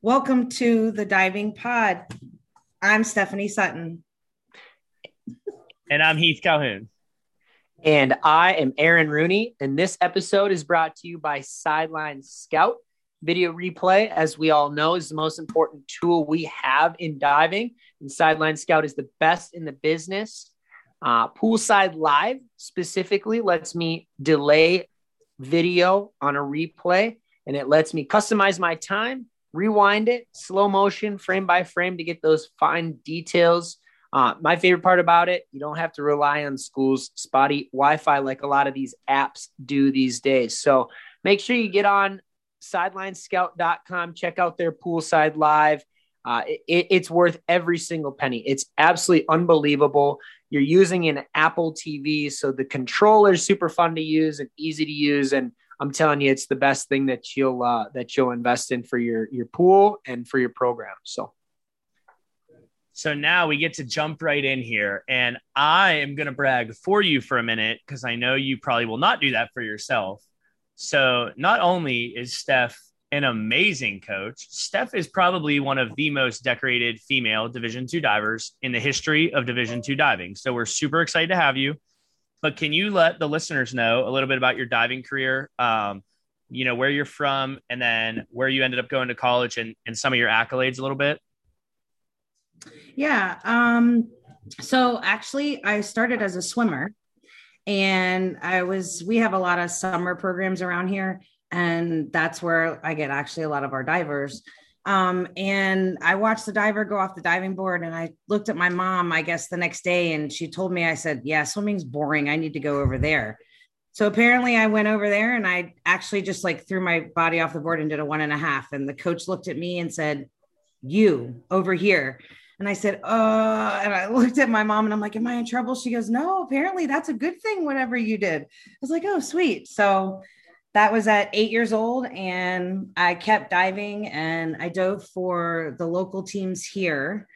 Welcome to the Diving Pod. I'm Stephanie Sutton. And I'm Heath Calhoun. And I am Aaron Rooney. And this episode is brought to you by Sideline Scout. Video replay, as we all know, is the most important tool we have in diving. And Sideline Scout is the best in the business. Uh, Poolside Live specifically lets me delay video on a replay and it lets me customize my time, rewind it, slow motion, frame by frame to get those fine details. Uh, my favorite part about it, you don't have to rely on school's spotty Wi Fi like a lot of these apps do these days. So make sure you get on sidelinescout.com, check out their poolside live. Uh, it, it's worth every single penny. It's absolutely unbelievable. You're using an Apple TV, so the controller is super fun to use and easy to use. And I'm telling you, it's the best thing that you'll uh, that you'll invest in for your your pool and for your program. So. So now we get to jump right in here, and I am going to brag for you for a minute because I know you probably will not do that for yourself. So not only is Steph an amazing coach, Steph is probably one of the most decorated female Division two divers in the history of Division two diving. So we're super excited to have you. But can you let the listeners know a little bit about your diving career? Um, you know, where you're from and then where you ended up going to college and, and some of your accolades a little bit? Yeah. Um, so actually, I started as a swimmer and I was, we have a lot of summer programs around here. And that's where I get actually a lot of our divers. Um, and I watched the diver go off the diving board and I looked at my mom, I guess the next day, and she told me, I said, Yeah, swimming's boring. I need to go over there. So apparently I went over there and I actually just like threw my body off the board and did a one and a half. And the coach looked at me and said, You over here. And I said, Uh, and I looked at my mom and I'm like, Am I in trouble? She goes, No, apparently that's a good thing, whatever you did. I was like, Oh, sweet. So that was at eight years old and i kept diving and i dove for the local teams here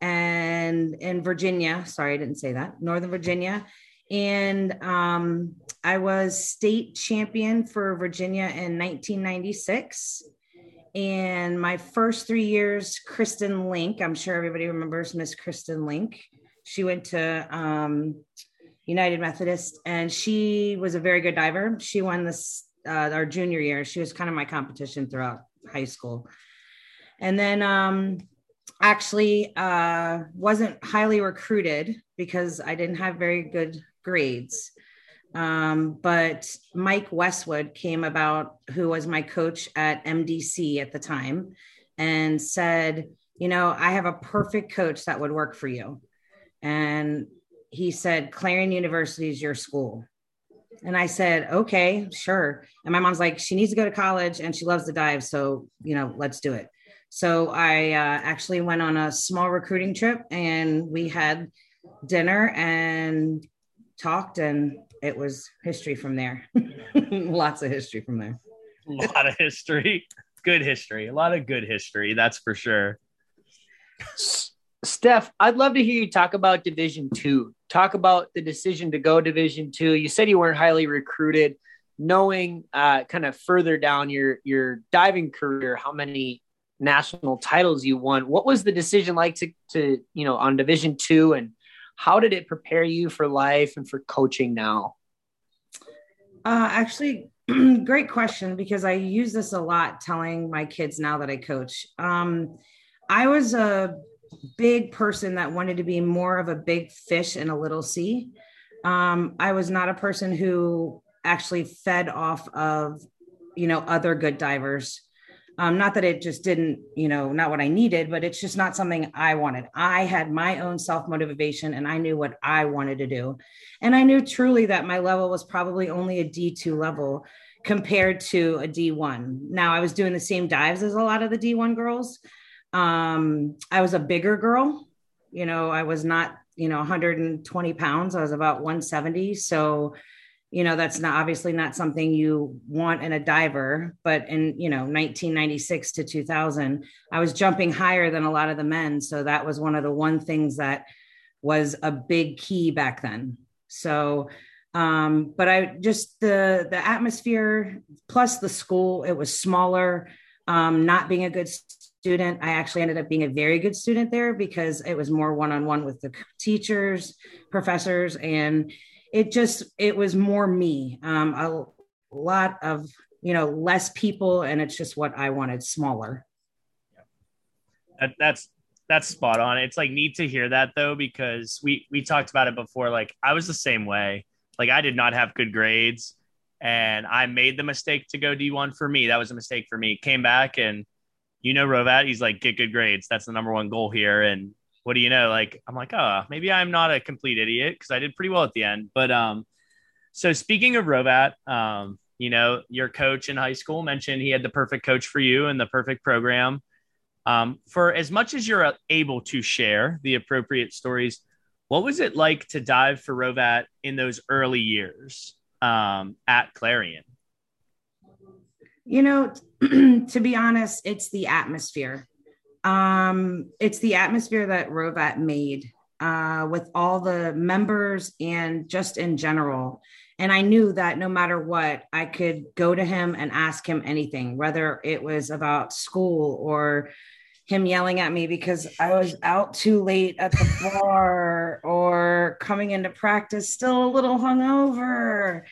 and in virginia. Sorry i didn't say that. Northern virginia. And um, i was state champion for virginia in 1996 and my first three years kristen link i'm sure everybody remembers miss kristen link. She went to um, united methodist and she was a very good diver. She won this uh, our junior year. She was kind of my competition throughout high school. And then um, actually uh, wasn't highly recruited because I didn't have very good grades. Um, but Mike Westwood came about, who was my coach at MDC at the time, and said, You know, I have a perfect coach that would work for you. And he said, Clarion University is your school. And I said, okay, sure. And my mom's like, she needs to go to college and she loves to dive. So, you know, let's do it. So I uh, actually went on a small recruiting trip and we had dinner and talked, and it was history from there. Lots of history from there. A lot of history. Good history. A lot of good history. That's for sure. Steph, I'd love to hear you talk about Division Two. Talk about the decision to go Division Two. You said you weren't highly recruited. Knowing uh, kind of further down your your diving career, how many national titles you won. What was the decision like to to you know on Division Two, and how did it prepare you for life and for coaching now? Uh, actually, great question because I use this a lot telling my kids now that I coach. Um, I was a big person that wanted to be more of a big fish in a little sea. Um, I was not a person who actually fed off of, you know, other good divers. Um, not that it just didn't, you know, not what I needed, but it's just not something I wanted. I had my own self motivation and I knew what I wanted to do. And I knew truly that my level was probably only a D2 level compared to a D1. Now I was doing the same dives as a lot of the D1 girls, um, I was a bigger girl. You know, I was not, you know, 120 pounds. I was about 170. So, you know, that's not obviously not something you want in a diver. But in, you know, 1996 to 2000, I was jumping higher than a lot of the men. So that was one of the one things that was a big key back then. So, um, but I just the the atmosphere plus the school, it was smaller Um, not being a good student, I actually ended up being a very good student there because it was more one on one with the teachers, professors, and it just it was more me. Um, a lot of you know less people, and it's just what I wanted, smaller. That, that's that's spot on. It's like neat to hear that though because we we talked about it before. Like I was the same way. Like I did not have good grades and I made the mistake to go D1 for me. That was a mistake for me. Came back and you know Hrovat, he's like get good grades. That's the number one goal here and what do you know? Like I'm like, "Oh, maybe I'm not a complete idiot because I did pretty well at the end." But um so speaking of Hrovat, um you know, your coach in high school mentioned he had the perfect coach for you and the perfect program. Um, for as much as you're able to share the appropriate stories, what was it like to dive for Hrovat in those early years um, at Clarion? You know, to be honest, it's the atmosphere. Um, it's the atmosphere that Hrovat made uh, with all the members and just in general. And I knew that no matter what, I could go to him and ask him anything, whether it was about school or him yelling at me because I was out too late at the bar or coming into practice still a little hungover.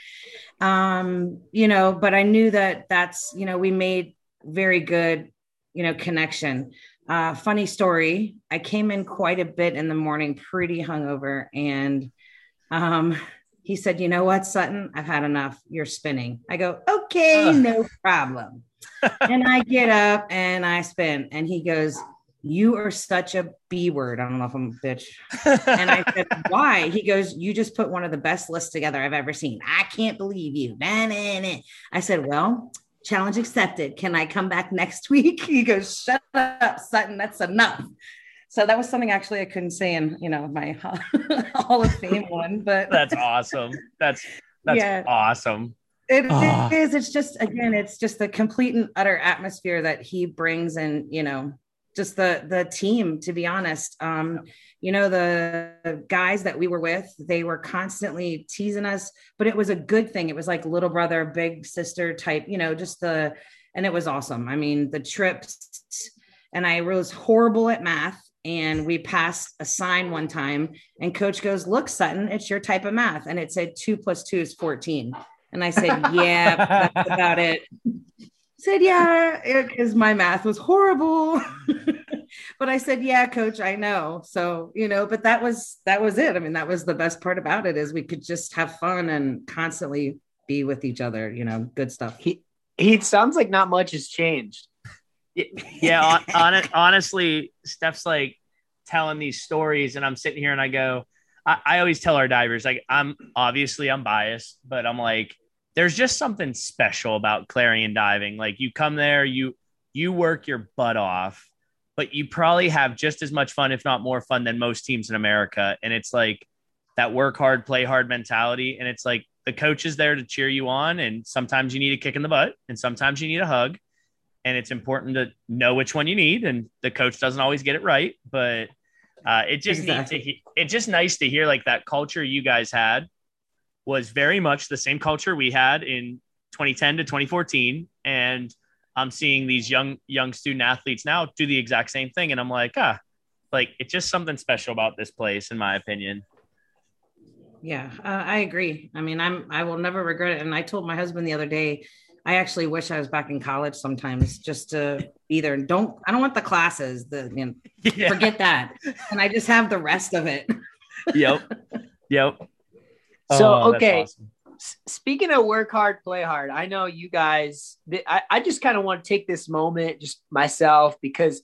Um, you know, but I knew that that's, you know, we made very good, you know, connection. Uh, funny story. I came in quite a bit in the morning, pretty hungover, and um, he said, "You know what, Sutton? I've had enough. You're spinning." I go, "Okay, uh. no problem." and I get up and I spin. And he goes, You are such a B word. I don't know if I'm a bitch. And I said, Why? He goes, You just put one of the best lists together I've ever seen. I can't believe you. Nah, nah, nah. I said, Well, challenge accepted. Can I come back next week? He goes, Shut up, Sutton. That's enough. So that was something actually I couldn't say in, you know, my Hall of Fame one, but that's awesome. That's that's yeah. awesome. It oh. is. It's just again, it's just the complete and utter atmosphere that he brings, and you know, just the the team. To be honest, um, you know, the guys that we were with, they were constantly teasing us, but it was a good thing. It was like little brother, big sister type. You know, just the, and it was awesome. I mean, the trips, and I was horrible at math and we passed a sign one time and coach goes look sutton it's your type of math and it said two plus two is 14 and I said, Yeah, that's about it. I said, Yeah, because my math was horrible. but I said, Yeah, coach, I know. So, you know, but that was that was it. I mean, that was the best part about it is we could just have fun and constantly be with each other, you know, good stuff. He he sounds like not much has changed. Yeah, on, on, honestly, Steph's like telling these stories, and I'm sitting here and I go, I, I always tell our divers, like, I'm obviously I'm biased, but I'm like, there's just something special about Clarion diving. Like you come there, you you work your butt off, but you probably have just as much fun, if not more fun, than most teams in America. And it's like that work hard, play hard mentality. And it's like the coach is there to cheer you on. And sometimes you need a kick in the butt, and sometimes you need a hug. And it's important to know which one you need. And the coach doesn't always get it right, but uh, it just exactly. needs to. It's just nice to hear like that culture you guys had was very much the same culture we had in 2010 to 2014 and i'm seeing these young young student athletes now do the exact same thing. And i'm like ah like it's just something special about this place in my opinion. Yeah uh, i agree. I mean i'm i will never regret it. And i told my husband the other day i actually wish i was back in college sometimes just to either don't i don't want the classes the you know, yeah. forget that. And i just have the rest of it. Yep. Yep so oh, okay. Awesome. Speaking of work hard, play hard, I know you guys. I, I just kind of want to take this moment, just myself, because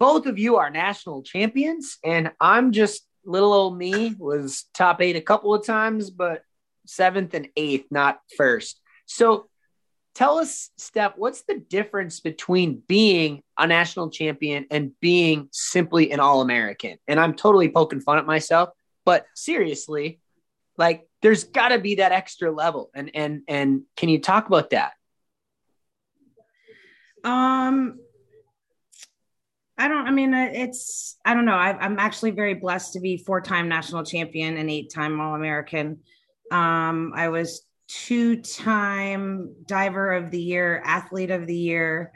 both of you are national champions, and I'm just little old me was top eight a couple of times, but seventh and eighth, not first. So tell us, Steph, what's the difference between being a national champion and being simply an All American? And I'm totally poking fun at myself, but seriously, like there's got to be that extra level. And and and can you talk about that? Um i don't i mean it's i don't know. I, am actually very blessed to be four-time national champion and eight-time all-american. Um i was two-time diver of the year athlete of the year.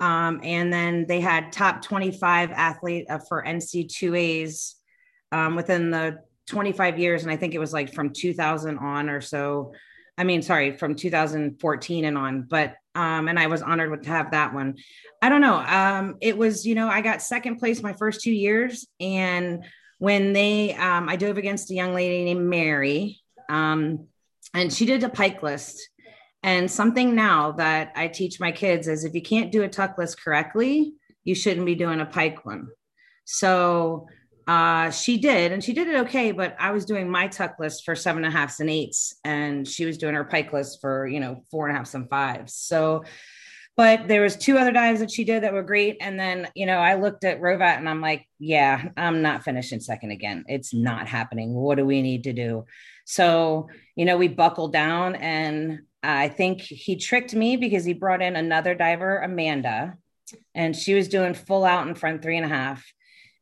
Um, and then they had top 25 athlete uh, for NC2As um, within the 25 years. And I think it was like from 2000 on or so. I mean, sorry, from 2014 and on, but, um, and I was honored to have that one. I don't know. Um, it was, you know, I got second place my first two years. And when they, um, I dove against a young lady named Mary, um, and she did a pike list and something now that I teach my kids is if you can't do a tuck list correctly, you shouldn't be doing a pike one. So uh, she did, and she did it okay, but I was doing my tuck list for seven and a halfs and eights, and she was doing her pike list for, you know, four and a halfs and fives. So, but there was two other dives that she did that were great. And then, you know, I looked at Hrovat and I'm like, yeah, I'm not finishing second again. It's not happening. What do we need to do? So, you know, we buckled down and I think he tricked me because he brought in another diver, Amanda, and she was doing full out in front three and a half.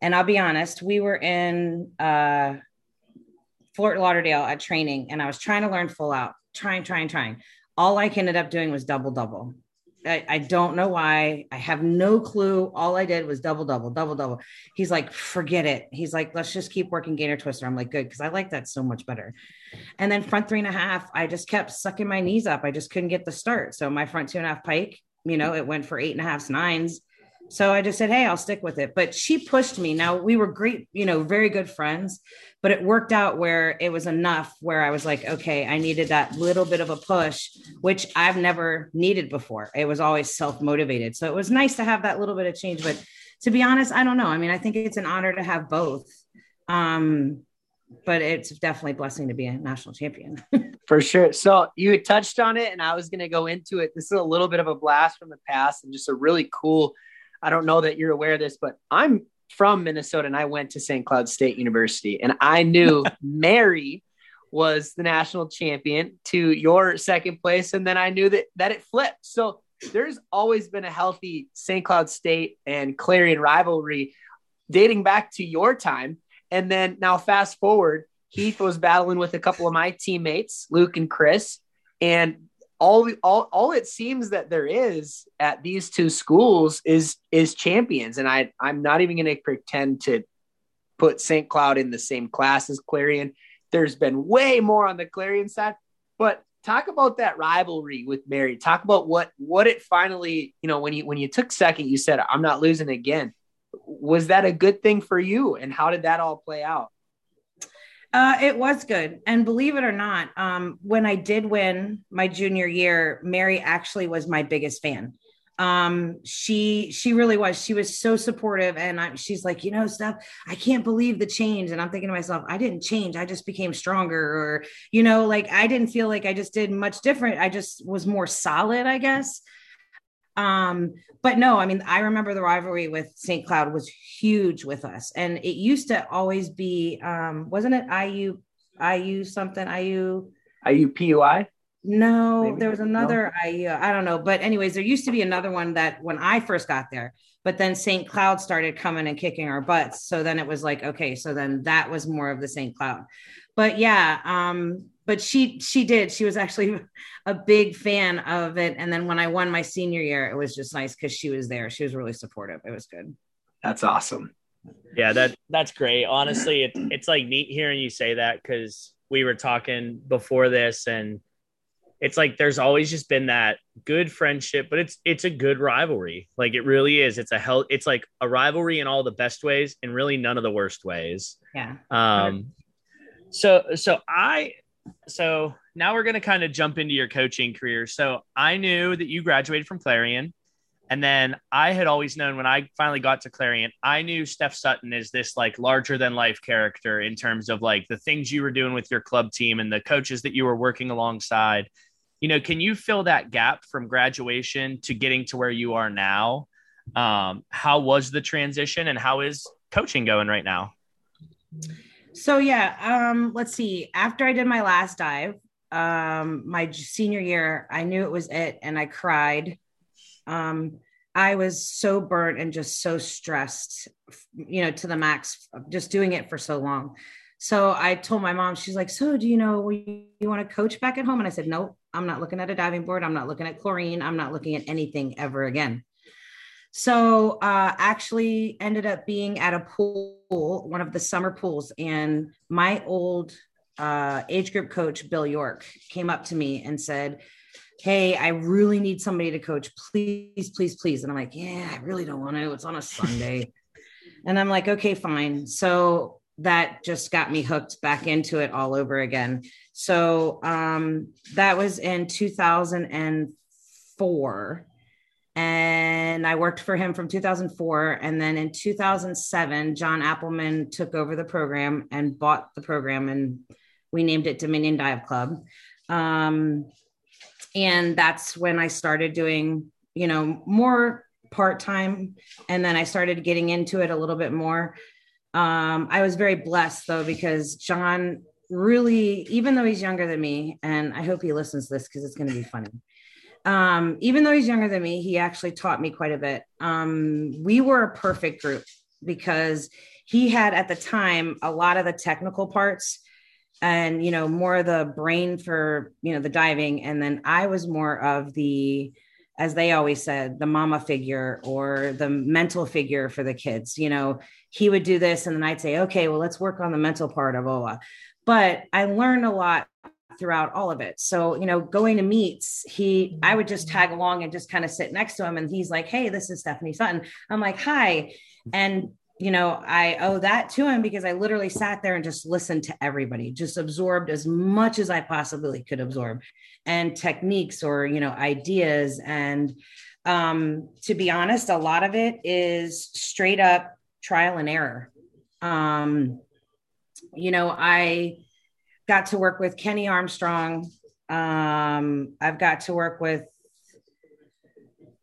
And I'll be honest, we were in uh, Fort Lauderdale at training, and I was trying to learn full out, trying, trying, trying. All I ended up doing was double double. I, I, don't know why. I have no clue. All I did was double, double, double, double. He's like, forget it. He's like, let's just keep working gainer twister. I'm like, good, because I like that so much better. And then front three and a half, I just kept sucking my knees up. I just couldn't get the start. So my front two and a half pike, you know, it went for eight and a half nines. So I just said, Hey, I'll stick with it. But she pushed me. Now we were great, you know, very good friends, but it worked out where it was enough where I was like, okay, I needed that little bit of a push, which I've never needed before. It was always self motivated. So it was nice to have that little bit of change. But to be honest, I don't know. I mean, I think it's an honor to have both. Um, but it's definitely blessing to be a national champion. For sure. So you touched on it, and I was going to go into it. This is a little bit of a blast from the past and just a really cool I don't know that you're aware of this, but I'm from Minnesota and I went to St. Cloud State University and I knew Mary was the national champion to your second place. And then I knew that, that it flipped. So there's always been a healthy St. Cloud State and Clarion rivalry dating back to your time. And then now fast forward, Heath was battling with a couple of my teammates, Luke and Chris, and all all all it seems that there is at these two schools is is champions. And i i'm not even going to pretend to put st cloud in the same class as clarion. There's been way more on the clarion side but talk about that rivalry with mary. Talk about what what it finally you know when you when you took second you said i'm not losing again. Was that a good thing for you? And how did that all play out uh, it was good. And believe it or not, um, when I did win my junior year, Mary actually was my biggest fan. Um, she she really was. She was so supportive, and I, she's like, you know, stuff. I can't believe the change. And I'm thinking to myself, I didn't change. I just became stronger, or you know, like I didn't feel like I just did much different. I just was more solid, I guess. Um, but no, I mean, I remember the rivalry with St. Cloud was huge with us, and it used to always be, um, wasn't it IU, IU something, IU, IUPUI? No, Maybe. there was another no. IU. I don't know, but anyways, there used to be another one that when I first got there, but then St. Cloud started coming and kicking our butts. So then it was like, okay, so then that was more of the St. Cloud. But yeah, um, but she she did. She was actually a big fan of it. And then when i won my senior year it was just nice because she was there. She was really supportive. It was good. That's awesome. Yeah that that's great. Honestly it, it's like neat hearing you say that because we were talking before this and it's like there's always just been that good friendship but it's it's a good rivalry. Like it really is. It's a hell it's like a rivalry in all the best ways and really none of the worst ways. Yeah. Um so so i so now we're going to kind of jump into your coaching career. So I knew that you graduated from Clarion. And then I had always known when I finally got to Clarion, I knew Steph Sutton is this like larger than life character in terms of like the things you were doing with your club team and the coaches that you were working alongside. You know, can you fill that gap from graduation to getting to where you are now? Um, how was the transition and how is coaching going right now? So yeah, um, let's see. After I did my last dive, um, my senior year, I knew it was it, and I cried. Um, I was so burnt and just so stressed, you know, to the max, just doing it for so long. So I told my mom, she's like, "So do you know you, want to coach back at home?" And I said, "Nope, I'm not looking at a diving board. I'm not looking at chlorine. I'm not looking at anything ever again." So uh, actually ended up being at a pool, one of the summer pools, and my old uh, age group coach, Bill York, came up to me and said, Hey, I really need somebody to coach. Please, please, please. And I'm like, Yeah, I really don't want to. It's on a Sunday. and I'm like, Okay, fine. So that just got me hooked back into it all over again. So um, that was in 2004 and I worked for him from 2004. And then in 2007, John Appleman took over the program and bought the program, and we named it Dominion Dive Club. Um, and that's when I started doing, you know, more part time. And then I started getting into it a little bit more. Um, I was very blessed though, because John really, even though he's younger than me, and I hope he listens to this because it's going to be funny um, even though he's younger than me, he actually taught me quite a bit. Um, we were a perfect group because he had at the time a lot of the technical parts and you know more of the brain for you know the diving. And then i was more of the as they always said the mama figure or the mental figure for the kids. You know he would do this and then i'd say okay well let's work on the mental part of ola. But i learned a lot throughout all of it. So, you know, going to meets, he, I would just tag along and just kind of sit next to him. And he's like, Hey, this is Stephanie Sutton. I'm like, Hi. And, you know, I owe that to him because I literally sat there and just listened to everybody, just absorbed as much as I possibly could absorb and techniques or, you know, ideas. And, um, to be honest, a lot of it is straight up trial and error. Um, you know, I, got to work with Kenny Armstrong. Um, I've got to work with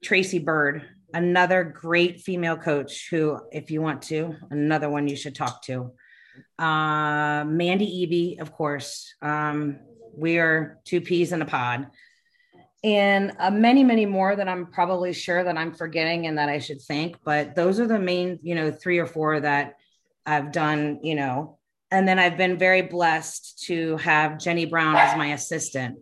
Tracy Bird, another great female coach who, if you want to, another one you should talk to. Uh, Mandy Eby, of course. Um, we are two peas in a pod. And uh, many, many more that I'm probably sure that I'm forgetting and that I should thank. But those are the main, you know, three or four that I've done, you know, and then I've been very blessed to have Jenny Brown as my assistant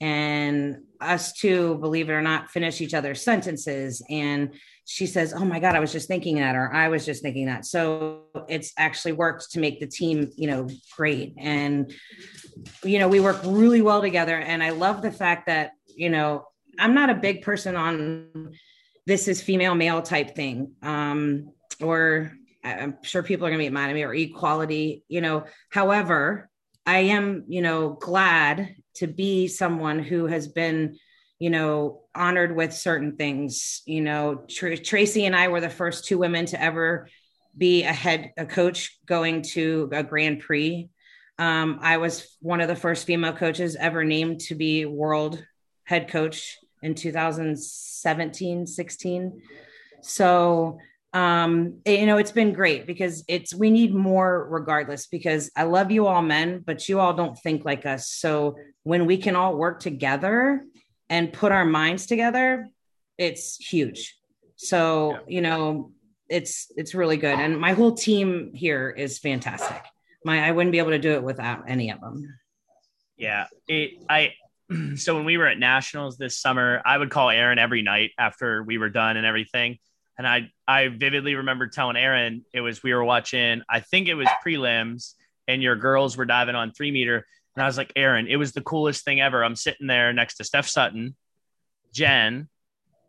and us two, believe it or not, finish each other's sentences. And she says, Oh my God, I was just thinking that, or I was just thinking that. So it's actually worked to make the team, you know, great. And, you know, we work really well together. And I love the fact that, you know, I'm not a big person on this is female male type thing. Um, or I'm sure people are going to be mad at me or equality, you know. However, I am, you know, glad to be someone who has been, you know, honored with certain things. You know, Tr- Tracy and I were the first two women to ever be a head a coach going to a Grand Prix. Um, I was one of the first female coaches ever named to be world head coach in 2017, 16. So um you know it's been great because it's we need more regardless because i love you all men but you all don't think like us. So when we can all work together and put our minds together it's huge. So yeah. you know it's it's really good. And my whole team here is fantastic. My i wouldn't be able to do it without any of them. Yeah. It i so when we were at nationals this summer i would call aaron every night after we were done and everything and I I vividly remember telling Aaron it was we were watching I think it was prelims and your girls were diving on three meter. And I was like Aaron it was the coolest thing ever. I'm sitting there next to Steph Sutton, Jen,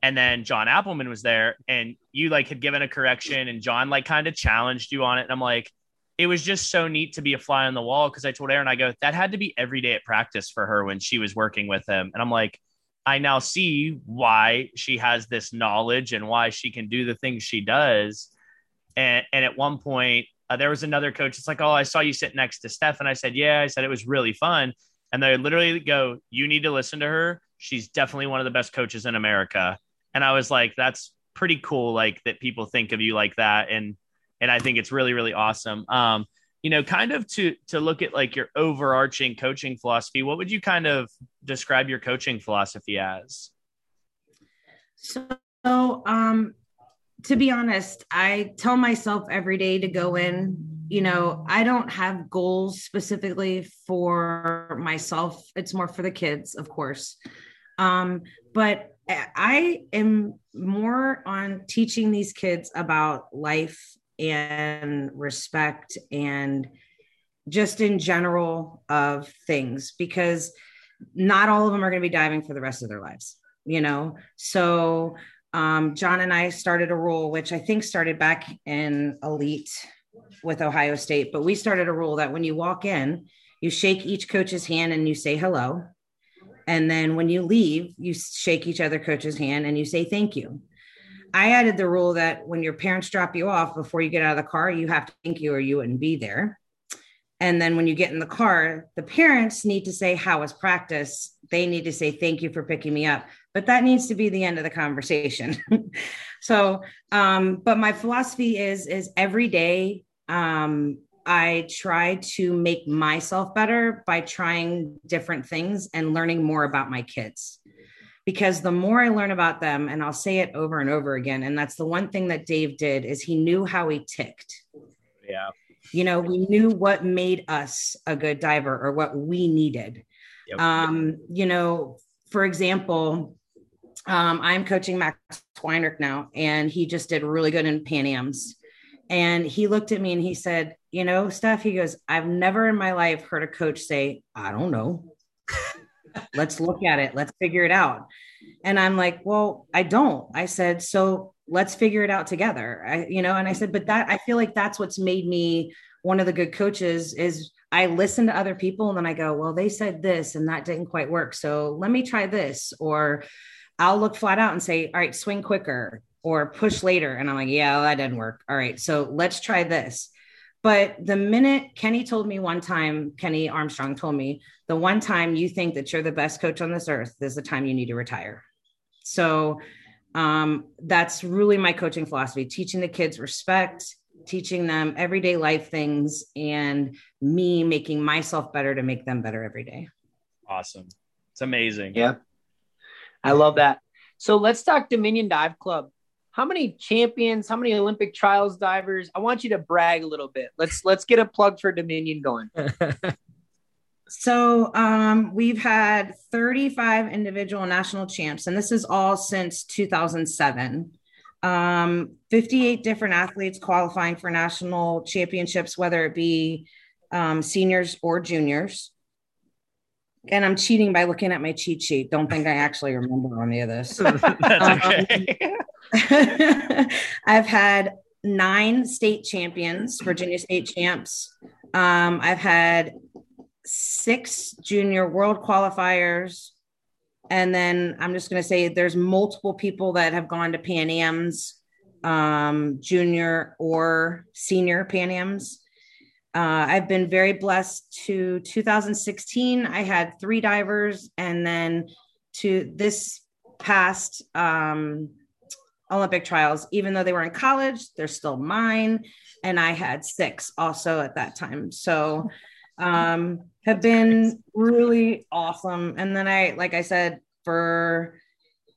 and then John Appleman was there and you like had given a correction and John like kind of challenged you on it. And I'm like it was just so neat to be a fly on the wall because I told Aaron I go that had to be every day at practice for her when she was working with him. And I'm like I now see why she has this knowledge and why she can do the things she does. And, and at one point, uh, there was another coach. It's like, oh, I saw you sit next to Steph. And I said, yeah, I said it was really fun. And they literally go, you need to listen to her. She's definitely one of the best coaches in America. And I was like, that's pretty cool. Like that people think of you like that. And, and I think it's really, really awesome. Um, you know, kind of to to look at like your overarching coaching philosophy, what would you kind of describe your coaching philosophy as? So, um, to be honest, I tell myself every day to go in. You know, I don't have goals specifically for myself. It's more for the kids, of course. Um, but I am more on teaching these kids about life and respect and just in general of things because not all of them are going to be diving for the rest of their lives you know? So um, john and i started a rule which i think started back in elite with ohio state but we started a rule that when you walk in you shake each coach's hand and you say hello. And then when you leave you shake each other coach's hand and you say thank you I added the rule that when your parents drop you off before you get out of the car, you have to thank you or you wouldn't be there. And then when you get in the car, the parents need to say, How was practice? They need to say, Thank you for picking me up. But that needs to be the end of the conversation. so, um, but my philosophy is, is every day, um, I try to make myself better by trying different things and learning more about my kids because the more I learn about them, and I'll say it over and over again, and that's the one thing that Dave did is he knew how he ticked. Yeah. You know, we knew what made us a good diver or what we needed. Yep. Um, you know, for example, um, I'm coaching Max Weinrich now, and he just did really good in Pan Ams. And he looked at me and he said, You know, Steph, he goes, I've never in my life heard a coach say, I don't know. let's look at it. Let's figure it out. And I'm like, well, I don't. I said, so let's figure it out together. I, you know, and I said, but that I feel like that's what's made me one of the good coaches is I listen to other people and then I go, well, they said this and that didn't quite work. So let me try this. Or I'll look flat out and say, all right, swing quicker or push later. And I'm like, yeah, well, that didn't work. All right. So let's try this. But the minute Kenny told me one time, Kenny Armstrong told me, the one time you think that you're the best coach on this earth is the time you need to retire. So um, that's really my coaching philosophy teaching the kids respect, teaching them everyday life things, and me making myself better to make them better every day. Awesome. It's amazing. Yeah. I love that. So let's talk Dominion Dive Club how many champions, how many Olympic trials divers? I want you to brag a little bit. Let's let's get a plug for Dominion going. so um, we've had 35 individual national champs, and this is all since 2007. Um, 58 different athletes qualifying for national championships, whether it be um, seniors or juniors. And I'm cheating by looking at my cheat sheet. Don't think I actually remember any of this. That's okay. I've had nine state champions, Virginia state champs. Um, I've had six junior world qualifiers. And then I'm just going to say there's multiple people that have gone to Pan Am's, um, junior or senior Pan Am's. Uh, I've been very blessed to 2016. I had three divers, and then to this past um, Olympic trials, even though they were in college, they're still mine. And I had six also at that time. So um have been really awesome. And then I, like I said, for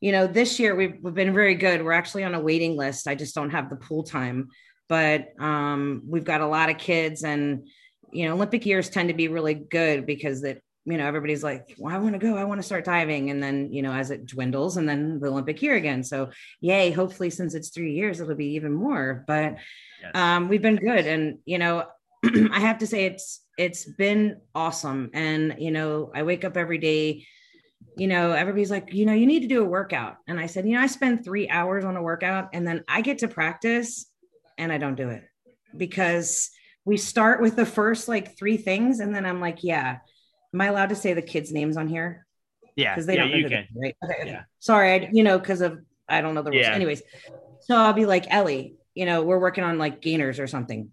you know, this year we've, we've been very good. We're actually on a waiting list. I just don't have the pool time, but um, we've got a lot of kids and you know, Olympic years tend to be really good because it you know, everybody's like, well, I want to go, I want to start diving. And then, you know, as it dwindles and then the Olympic year again. So yay, hopefully since it's three years, it'll be even more, but yes. um, we've been good. And, you know, I have to say it's, it's been awesome. And, you know, I wake up every day, you know, everybody's like, you know, you need to do a workout. And I said, you know, I spend three hours on a workout and then I get to practice and I don't do it because we start with the first like three things. And then I'm like, yeah, Am I allowed to say the kids' names on here? Yeah, because they yeah, don't know you can. right? Okay, yeah. Sorry, I you know because of I don't know the rules. Yeah. Anyways, so I'll be like Ellie. You know, we're working on like gainers or something.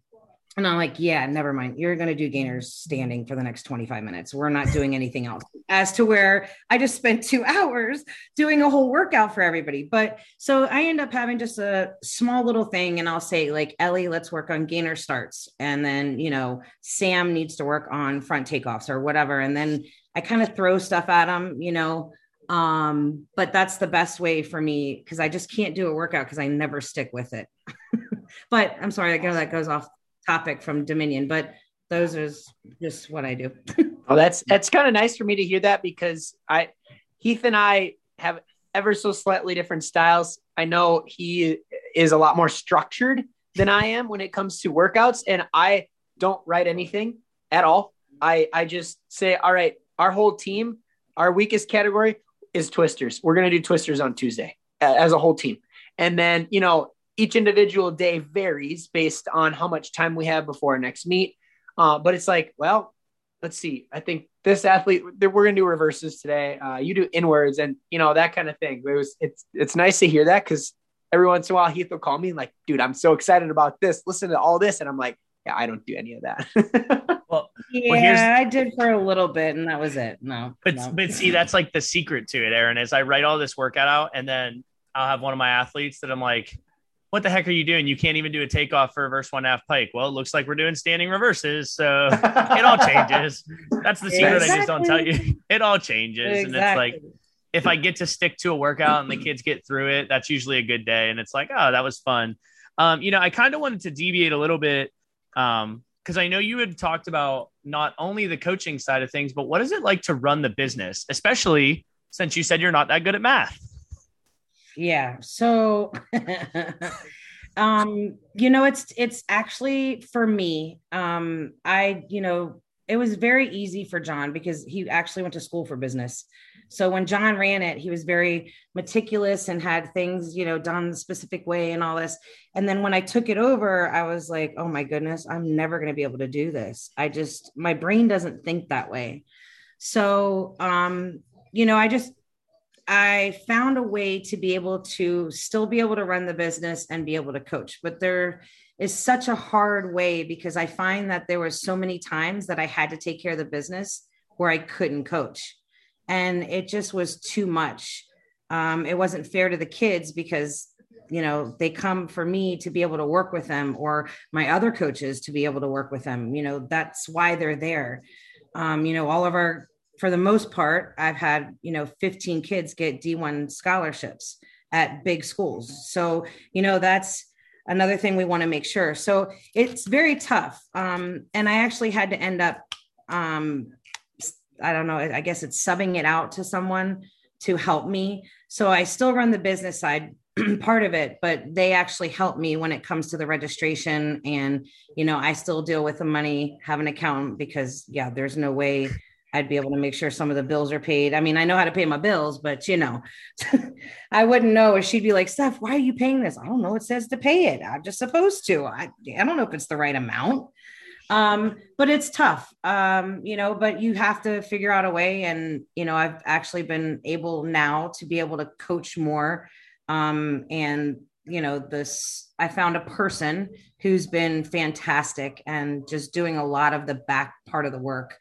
And I'm like, yeah, never mind. You're going to do gainers standing for the next 25 minutes. We're not doing anything else. As to where I just spent two hours doing a whole workout for everybody. But so I end up having just a small little thing. And I'll say, like, Ellie, let's work on gainer starts. And then, you know, Sam needs to work on front takeoffs or whatever. And then I kind of throw stuff at them, you know. Um, but that's the best way for me because I just can't do a workout because I never stick with it. but I'm sorry, I know that goes off topic from Dominion, but those is just what I do. oh, that's that's kind of nice for me to hear that because I Heath and I have ever so slightly different styles. I know he is a lot more structured than I am when it comes to workouts, and I don't write anything at all. I I just say, all right, our whole team, our weakest category is twisters. We're gonna do twisters on Tuesday as a whole team, and then you know each individual day varies based on how much time we have before our next meet. Uh, but it's like, well, let's see. I think this athlete, we're going to do reverses today. Uh, you do inwards and, you know, that kind of thing. It was, it's, it's nice to hear that because every once in a while Heath will call me and like, dude, I'm so excited about this. Listen to all this. And I'm like, yeah, I don't do any of that. well, yeah, well, I did for a little bit and that was it. No, but, no. but see, that's like the secret to it, Aaron, is I write all this workout out and then I'll have one of my athletes that I'm like, what the heck are you doing? You can't even do a takeoff for a reverse one half pike. Well, it looks like we're doing standing reverses. So it all changes. That's the secret. Exactly. I just don't tell you. It all changes. Exactly. And it's like, if I get to stick to a workout and the kids get through it, that's usually a good day. And it's like, oh, that was fun. Um, you know, I kind of wanted to deviate a little bit um, because I know you had talked about not only the coaching side of things, but what is it like to run the business, especially since you said you're not that good at math? Yeah so um you know it's it's actually for me um i you know it was very easy for john because he actually went to school for business. So when john ran it he was very meticulous and had things you know done the specific way and all this. And then when i took it over i was like oh my goodness i'm never going to be able to do this. I just my brain doesn't think that way. So um you know i just I found a way to be able to still be able to run the business and be able to coach. But there is such a hard way because I find that there were so many times that I had to take care of the business where I couldn't coach. And it just was too much. Um, it wasn't fair to the kids because you know they come for me to be able to work with them or my other coaches to be able to work with them you know that's why they're there um, you know all of our for the most part, I've had, you know, 15 kids get D1 scholarships at big schools. So, you know, that's another thing we want to make sure. So it's very tough. Um, and I actually had to end up, um, I don't know, I guess it's subbing it out to someone to help me. So I still run the business side part of it, but they actually help me when it comes to the registration. And, you know, I still deal with the money, have an accountant because, yeah, there's no way I'd be able to make sure some of the bills are paid. I mean, I know how to pay my bills, but you know, I wouldn't know. Or she'd be like, Steph, why are you paying this? I don't know. It says to pay it. I'm just supposed to. I, I don't know if it's the right amount. Um, but it's tough. Um, you know, but you have to figure out a way. And, you know, I've actually been able now to be able to coach more. Um, and, you know, this, I found a person who's been fantastic and just doing a lot of the back part of the work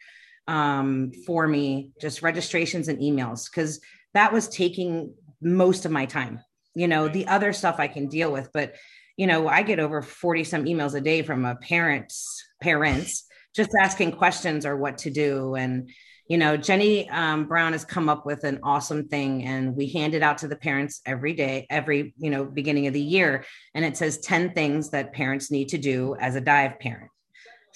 um, for me, just registrations and emails, because that was taking most of my time. You know, the other stuff I can deal with, but you know, I get over 40 some emails a day from a parents, parents just asking questions or what to do. And, you know, Jenny um, Brown has come up with an awesome thing and we hand it out to the parents every day, every, you know, beginning of the year. And it says 10 things that parents need to do as a dive parent.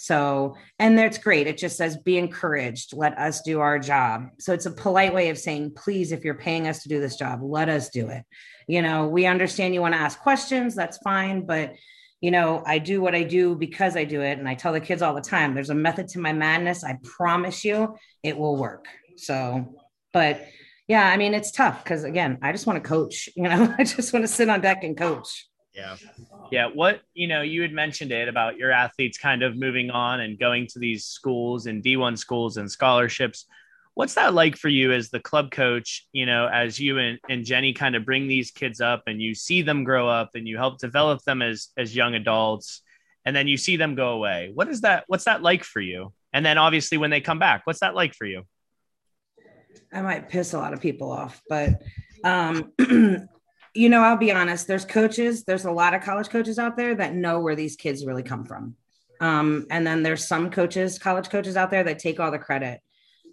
So, and that's great. It just says, be encouraged. Let us do our job. So it's a polite way of saying, please, if you're paying us to do this job, let us do it. You know, we understand you want to ask questions. That's fine. But, you know, I do what I do because I do it. And I tell the kids all the time, there's a method to my madness. I promise you it will work. So, but yeah, I mean, it's tough because again, I just want to coach, you know, I just want to sit on deck and coach. Yeah. Yeah. What, you know, you had mentioned it about your athletes kind of moving on and going to these schools and D1 schools and scholarships. What's that like for you as the club coach, you know, as you and, and Jenny kind of bring these kids up and you see them grow up and you help develop them as, as young adults and then you see them go away. What is that? What's that like for you? And then obviously when they come back, what's that like for you? I might piss a lot of people off, but um, you know, I'll be honest, there's coaches, there's a lot of college coaches out there that know where these kids really come from. Um, and then there's some coaches, college coaches out there that take all the credit.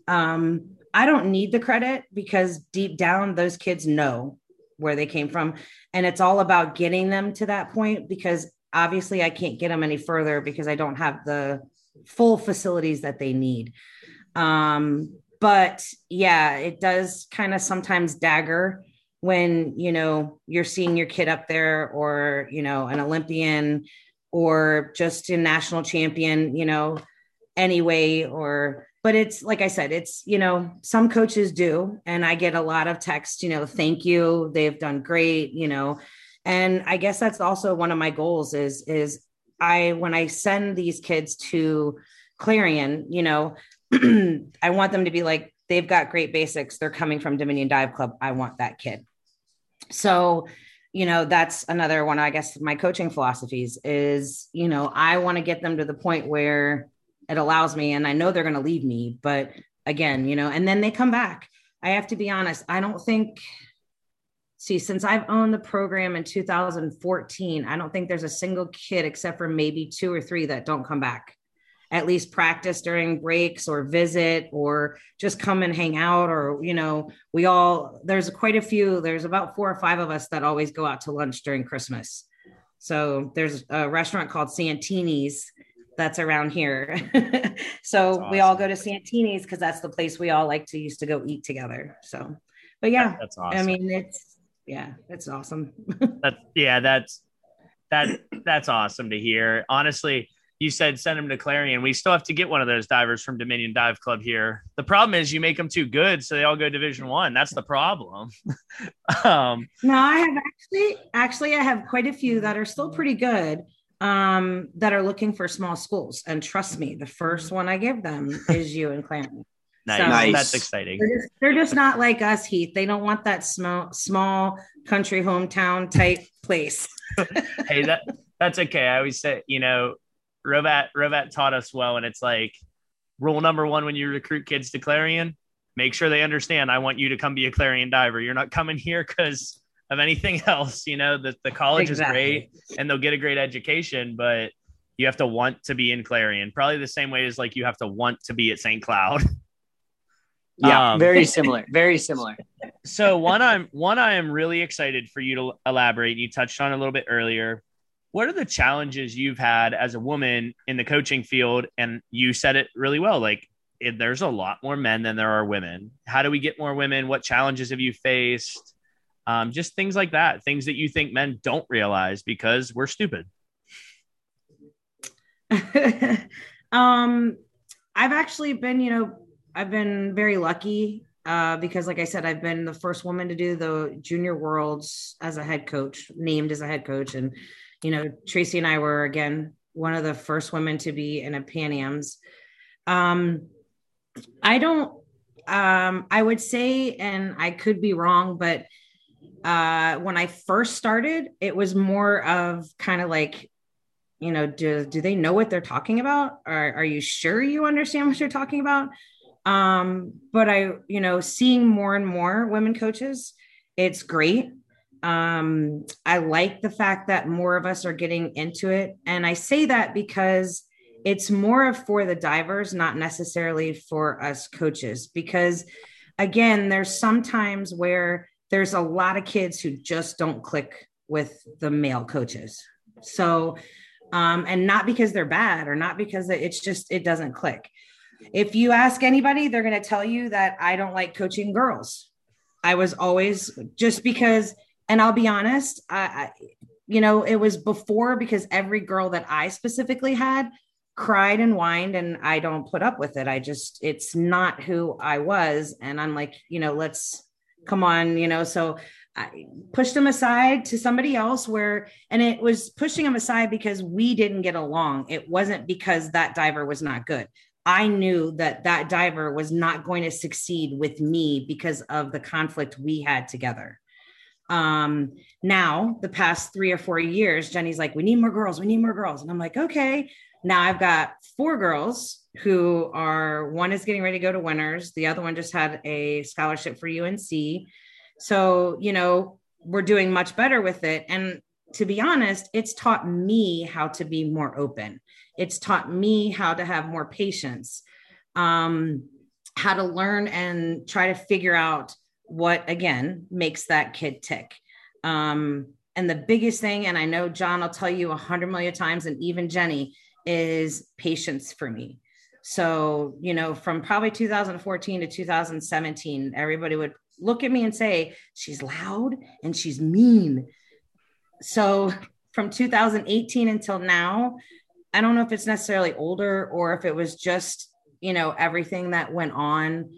Um, I don't need the credit because deep down, those kids know where they came from. And it's all about getting them to that point because obviously I can't get them any further because I don't have the full facilities that they need. Um, but yeah, it does kind of sometimes dagger when you know you're seeing your kid up there or you know an olympian or just a national champion you know anyway or but it's like i said it's you know some coaches do. And i get a lot of text you know thank you. They've done great you know. And i guess that's also one of my goals is is i when i send these kids to clarion you know i want them to be like they've got great basics. They're coming from dominion dive club. I want that kid so you know that's another one i guess my coaching philosophies is you know i want to get them to the point where it allows me and i know they're going to leave me but again you know and then they come back. I have to be honest i don't think see since i've owned the program in 2014 i don't think there's a single kid except for maybe two or three that don't come back at least practice during breaks or visit or just come and hang out or you know we all there's quite a few there's about four or five of us that always go out to lunch during christmas. So there's a restaurant called santini's that's around here. So awesome. we all go to santini's because that's the place we all like to used to go eat together. So but yeah that's awesome. i mean it's yeah it's awesome. That's yeah that's that that's awesome to hear. Honestly you said send him to Clarion. We still have to get one of those divers from Dominion Dive Club here. The problem is you make them too good, so they all go Division One. That's the problem. um, no, I have actually, actually, I have quite a few that are still pretty good um, that are looking for small schools. And trust me, the first one I give them is you and Clarion. Nice. So nice. That's exciting. They're just, they're just, not like us, Heath. They don't want that small, small country hometown type place. hey, that that's okay. I always say, you know, Hrovat Hrovat taught us well, and it's like rule number one when you recruit kids to Clarion, make sure they understand. I want you to come be a Clarion diver. You're not coming here because of anything else. You know that the college exactly. is great and they'll get a great education, but you have to want to be in Clarion. Probably the same way as like you have to want to be at St. Cloud. Yeah, um, very similar. Very similar. So one I'm one I am really excited for you to elaborate. You touched on a little bit earlier what are the challenges you've had as a woman in the coaching field? And you said it really well. Like there's a lot more men than there are women. How do we get more women? What challenges have you faced? Um, just things like that, things that you think men don't realize because we're stupid. um, I've actually been, you know, I've been very lucky uh, because, like I said, I've been the first woman to do the junior worlds as a head coach, named as a head coach, and you know, Tracy and I were again one of the first women to be in a Pan Am's. Um, I don't. Um, I would say, and I could be wrong, but uh, when I first started, it was more of kind of like, you know, do do they know what they're talking about? Are are you sure you understand what you're talking about? Um, but I, you know, seeing more and more women coaches, it's great. Um, I like the fact that more of us are getting into it. And I say that because it's more of for the divers, not necessarily for us coaches. Because again, there's sometimes where there's a lot of kids who just don't click with the male coaches. So, um, and not because they're bad or not because it's just, it doesn't click. If you ask anybody, they're going to tell you that I don't like coaching girls. I was always just because and I'll be honest, I, I, you know, it was before because every girl that I specifically had cried and whined, and I don't put up with it. I just, it's not who I was. And I'm like, you know, let's come on, you know. So I pushed him aside to somebody else where, and it was pushing him aside because we didn't get along. It wasn't because that diver was not good. I knew that that diver was not going to succeed with me because of the conflict we had together. Um, now, the past three or four years, Jenny's like, we need more girls, we need more girls. And I'm like, okay. Now I've got four girls who are one is getting ready to go to winners, the other one just had a scholarship for UNC. So, you know, we're doing much better with it. And to be honest, it's taught me how to be more open. It's taught me how to have more patience, um, how to learn and try to figure out what again makes that kid tick. Um, and the biggest thing, and I know John i'll tell you a hundred million times, and even Jenny, is patience for me. So, you know, from probably 2014 to 2017, everybody would look at me and say, she's loud and she's mean. So from 2018 until now, I don't know if it's necessarily older or if it was just, you know, everything that went on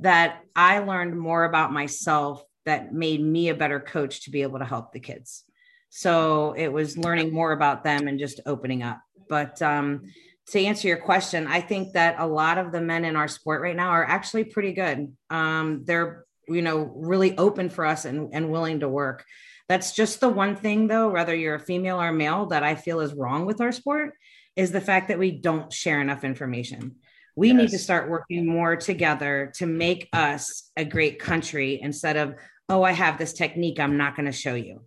that I learned more about myself that made me a better coach to be able to help the kids. So it was learning more about them and just opening up. But um, to answer your question, I think that a lot of the men in our sport right now are actually pretty good. Um, they're, you know, really open for us and, and willing to work. That's just the one thing, though, whether you're a female or male, that I feel is wrong with our sport is the fact that we don't share enough information. We yes. need to start working more together to make us a great country instead of, oh, I have this technique I'm not going to show you.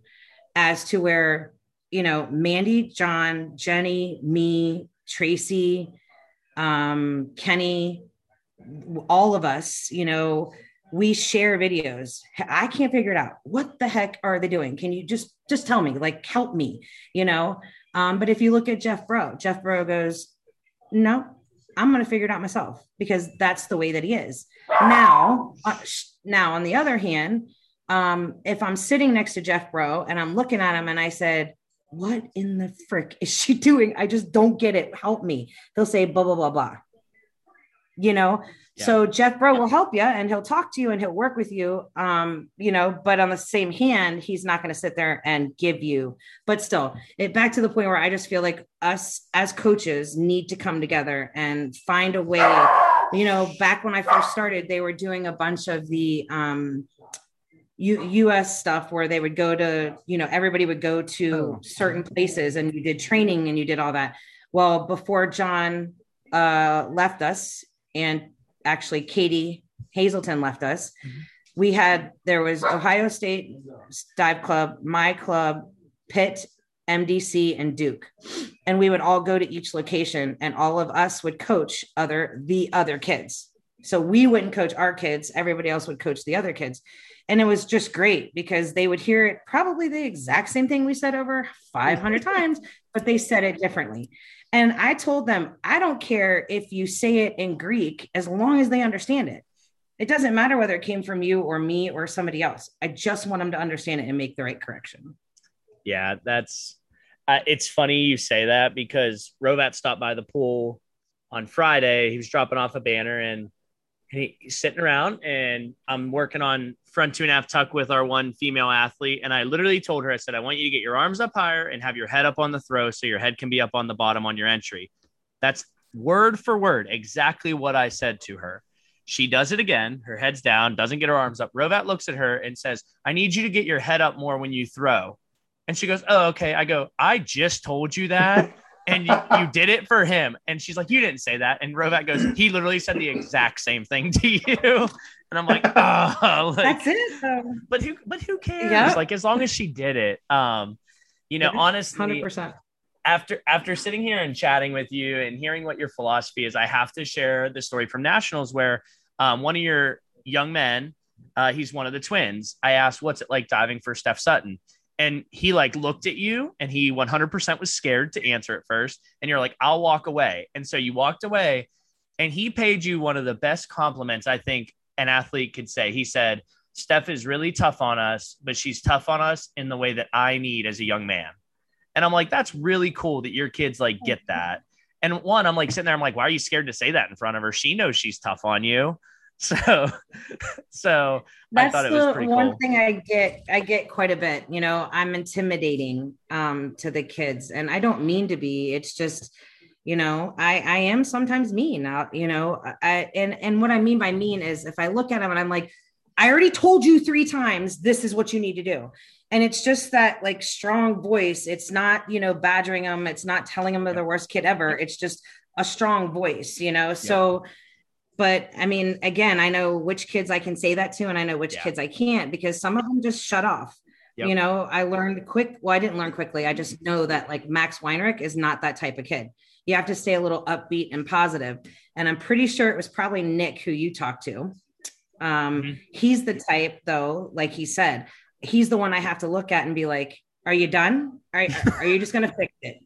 As to where, you know, Mandy, John, Jenny, me, Tracy, um, Kenny, all of us, you know, we share videos. I can't figure it out. What the heck are they doing? Can you just just tell me? Like help me, you know? Um, but if you look at Jeff Bro, Jeff Bro goes, "No, I'm going to figure it out myself because that's the way that he is." Now, uh, now on the other hand, um, if I'm sitting next to Jeff Bro and I'm looking at him and I said, what in the frick is she doing? I just don't get it. Help me. He'll say blah, blah, blah, blah. You know, yeah. so Jeff Bro will help you and he'll talk to you and he'll work with you. Um, you know, but on the same hand, he's not going to sit there and give you, but still it back to the point where I just feel like us as coaches need to come together and find a way. You know, back when I first started, they were doing a bunch of the um U- US stuff where they would go to, you know, everybody would go to oh. certain places and you did training and you did all that. Well, before John uh, left us and actually Katie Hazelton left us, mm-hmm. we had, there was Ohio State Dive Club, my club, Pitt, MDC, and Duke. And we would all go to each location and all of us would coach other, the other kids. So we wouldn't coach our kids, everybody else would coach the other kids and it was just great because they would hear it probably the exact same thing we said over 500 times but they said it differently and i told them i don't care if you say it in greek as long as they understand it. It doesn't matter whether it came from you or me or somebody else. I just want them to understand it and make the right correction. Yeah that's uh, it's funny you say that because Hrovat stopped by the pool on friday. He was dropping off a banner and and he's sitting around and I'm working on front two and a half tuck with our one female athlete. And I literally told her, I said, I want you to get your arms up higher and have your head up on the throw so your head can be up on the bottom on your entry. That's word for word exactly what I said to her. She does it again. Her head's down, doesn't get her arms up. Hrovat looks at her and says, I need you to get your head up more when you throw. And she goes, Oh, okay. I go, I just told you that. and you, you, did it for him. And she's like, you didn't say that. And Hrovat goes, he literally said the exact same thing to you. And I'm like, oh, like, that's it. But who, but who cares? Yeah. Like, as long as she did it, um, you know, honestly, 100%. After after sitting here and chatting with you and hearing what your philosophy is, I have to share the story from nationals where um, one of your young men, uh, he's one of the twins. I asked, "What's it like diving for Steph Sutton?" And he like looked at you and he 100% was scared to answer at first. And you're like i'll walk away. And so you walked away and he paid you one of the best compliments i think an athlete could say. He said steph is really tough on us but she's tough on us in the way that i need as a young man. And i'm like that's really cool that your kids like get that. And one i'm like sitting there i'm like why are you scared to say that in front of her? She knows she's tough on you So, so that's the one cool. thing I get. I get quite a bit. You know, I'm intimidating um, to the kids, and I don't mean to be. It's just, you know, I I am sometimes mean. Uh, you know, I and and what I mean by mean is if I look at them and I'm like, I already told you three times this is what you need to do. And it's just that like strong voice. It's not, you know, badgering them. It's not telling them they're the worst kid ever. It's just a strong voice, you know. So but I mean, again, I know which kids I can say that to, and I know which yeah. kids I can't because some of them just shut off. Yep. You know, I learned quick. Well, I didn't learn quickly. I just know that like Max Weinrich is not that type of kid. You have to stay a little upbeat and positive. And I'm pretty sure it was probably Nick who you talked to. Um, mm-hmm. He's the type, though, like he said, he's the one I have to look at and be like, "Are you done? Are, are you just going to fix it?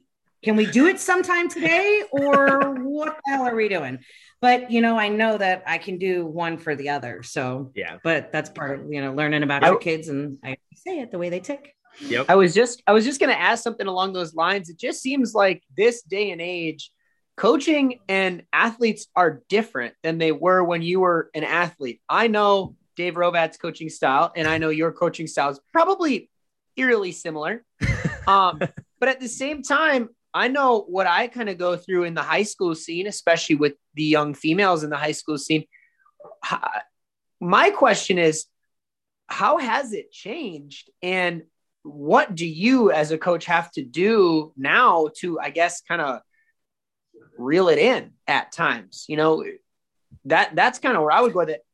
can we do it sometime today or what the hell are we doing? But you know, I know that I can do one for the other. So Yeah. but that's part of you know learning about I- your kids and I say it the way they tick. Yep. I was just I was just going to ask something along those lines. It just seems like this day and age, coaching and athletes are different than they were when you were an athlete. I know Dave Hrovat's coaching style, and I know your coaching style is probably eerily similar. Um, but at the same time, I know what I kind of go through in the high school scene, especially with the young females in the high school scene. My question is, how has it changed? And what do you as a coach have to do now to, I guess, kind of reel it in at times? You know, that that's kind of where I would go with it.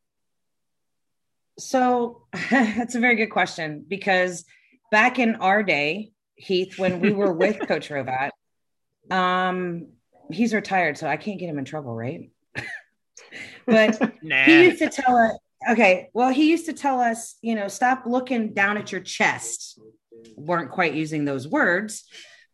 So that's a very good question because back in our day, Heath, when we were with Coach Hrovat, um, he's retired, so I can't get him in trouble, right? but Nah. he used to tell us, okay, well, he used to tell us, you know, stop looking down at your chest. Weren't quite using those words,